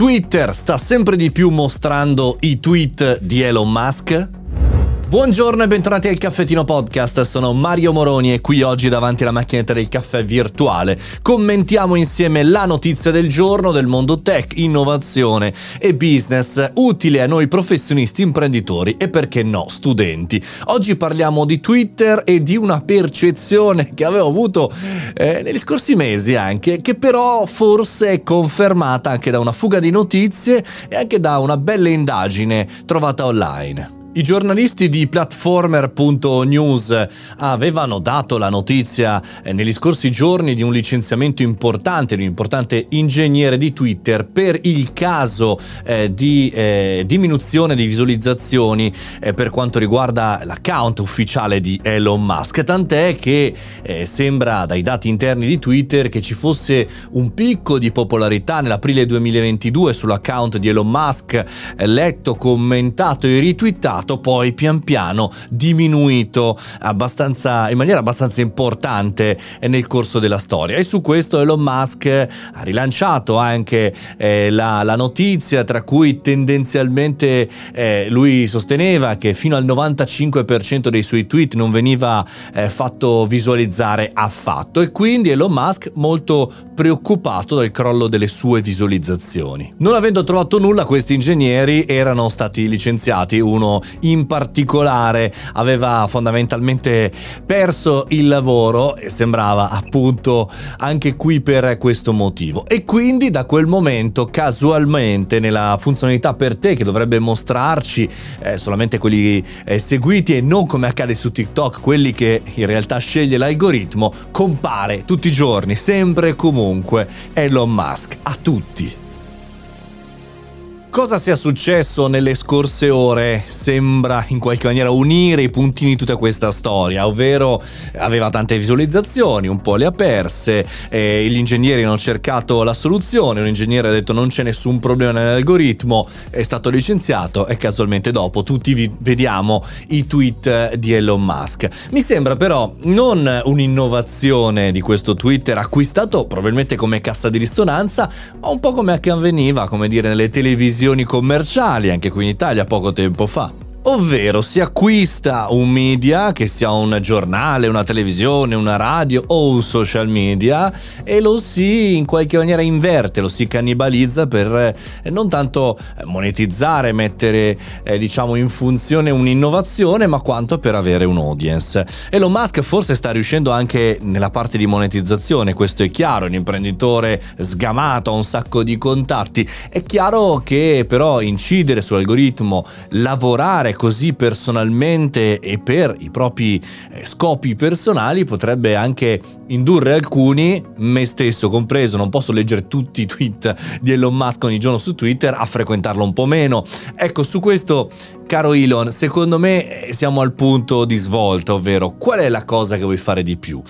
Twitter sta sempre di più mostrando i tweet di Elon Musk? Buongiorno e bentornati al Caffettino Podcast, sono Mario Moroni e qui oggi davanti alla macchinetta del caffè virtuale commentiamo insieme la notizia del giorno del mondo tech, innovazione e business utile a noi professionisti, imprenditori e perché no studenti. Oggi parliamo di Twitter e di una percezione che avevo avuto eh, negli scorsi mesi anche, che però forse è confermata anche da una fuga di notizie e anche da una bella indagine trovata online. I giornalisti di platformer.news avevano dato la notizia eh, negli scorsi giorni di un licenziamento importante di un importante ingegnere di Twitter per il caso eh, di eh, diminuzione di visualizzazioni eh, per quanto riguarda l'account ufficiale di Elon Musk, tant'è che eh, sembra dai dati interni di Twitter che ci fosse un picco di popolarità nell'aprile 2022 sull'account di Elon Musk, eh, letto, commentato e ritweetato stato poi pian piano diminuito in maniera abbastanza importante nel corso della storia e su questo Elon Musk ha rilanciato anche eh, la, la, notizia tra cui tendenzialmente eh, lui sosteneva che fino al 95% dei suoi tweet non veniva eh, fatto visualizzare affatto e quindi Elon Musk molto preoccupato dal crollo delle sue visualizzazioni. Non avendo trovato nulla questi ingegneri erano stati licenziati, uno in particolare aveva fondamentalmente perso il lavoro e sembrava appunto anche qui per questo motivo. E quindi da quel momento casualmente nella funzionalità per te che dovrebbe mostrarci eh, solamente quelli eh, seguiti e non come accade su TikTok, quelli che in realtà sceglie l'algoritmo, compare tutti i giorni, sempre e comunque Elon Musk a tutti. Cosa sia successo nelle scorse ore sembra in qualche maniera unire i puntini di tutta questa storia, ovvero aveva tante visualizzazioni, un po' le ha perse, eh, gli ingegneri hanno cercato la soluzione, un ingegnere ha detto non c'è nessun problema nell'algoritmo, è stato licenziato e casualmente dopo tutti vediamo i tweet di Elon Musk. Mi sembra però non un'innovazione di questo Twitter acquistato probabilmente come cassa di risonanza, ma un po' come avveniva, come dire, nelle televisioni televisioni commerciali, anche qui in Italia poco tempo fa. Ovvero si acquista un media, che sia un giornale, una televisione, una radio o un social media, e lo si in qualche maniera inverte, lo si cannibalizza per eh, non tanto eh, monetizzare, mettere eh, diciamo in funzione un'innovazione, ma quanto per avere un audience. Elon Musk forse sta riuscendo anche nella parte di monetizzazione, questo è chiaro, un imprenditore sgamato, ha un sacco di contatti. È chiaro che però incidere sull'algoritmo, lavorare così personalmente e per i propri eh, scopi personali potrebbe anche indurre alcuni, me stesso compreso, non posso leggere tutti i tweet di Elon Musk ogni giorno su Twitter, a frequentarlo un po' meno. Ecco, su questo Caro Elon, secondo me eh, siamo al punto di svolta, ovvero qual è la cosa che vuoi fare di più?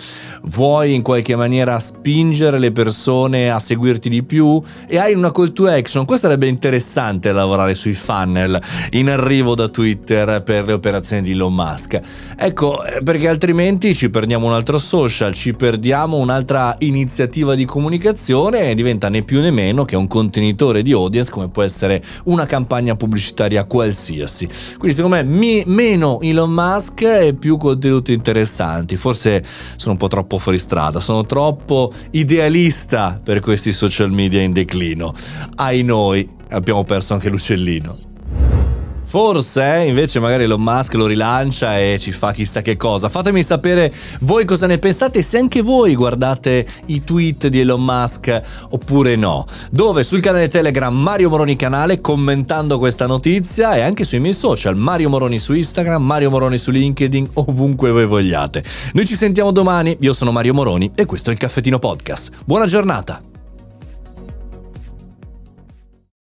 Vuoi in qualche maniera spingere le persone a seguirti di più? E hai una call to action? Questo sarebbe interessante lavorare sui funnel in arrivo da Twitter per le operazioni di Elon Musk. Ecco, eh, perché altrimenti ci perdiamo un altro social, ci perdiamo un'altra iniziativa di comunicazione e diventa né più né meno che un contenitore di audience come può essere una campagna pubblicitaria qualsiasi. Quindi secondo me mi, meno Elon Musk e più contenuti interessanti. Forse sono un po' troppo fuori strada, sono troppo idealista per questi social media in declino. Ai noi, abbiamo perso anche l'uccellino. Forse invece magari Elon Musk lo rilancia e ci fa chissà che cosa. Fatemi sapere voi cosa ne pensate se anche voi guardate i tweet di Elon Musk oppure no. Dove? Sul canale Telegram Mario Moroni canale commentando questa notizia e anche sui miei social Mario Moroni su Instagram, Mario Moroni su LinkedIn, ovunque voi vogliate. Noi ci sentiamo domani, io sono Mario Moroni e questo è il Caffettino Podcast. Buona giornata!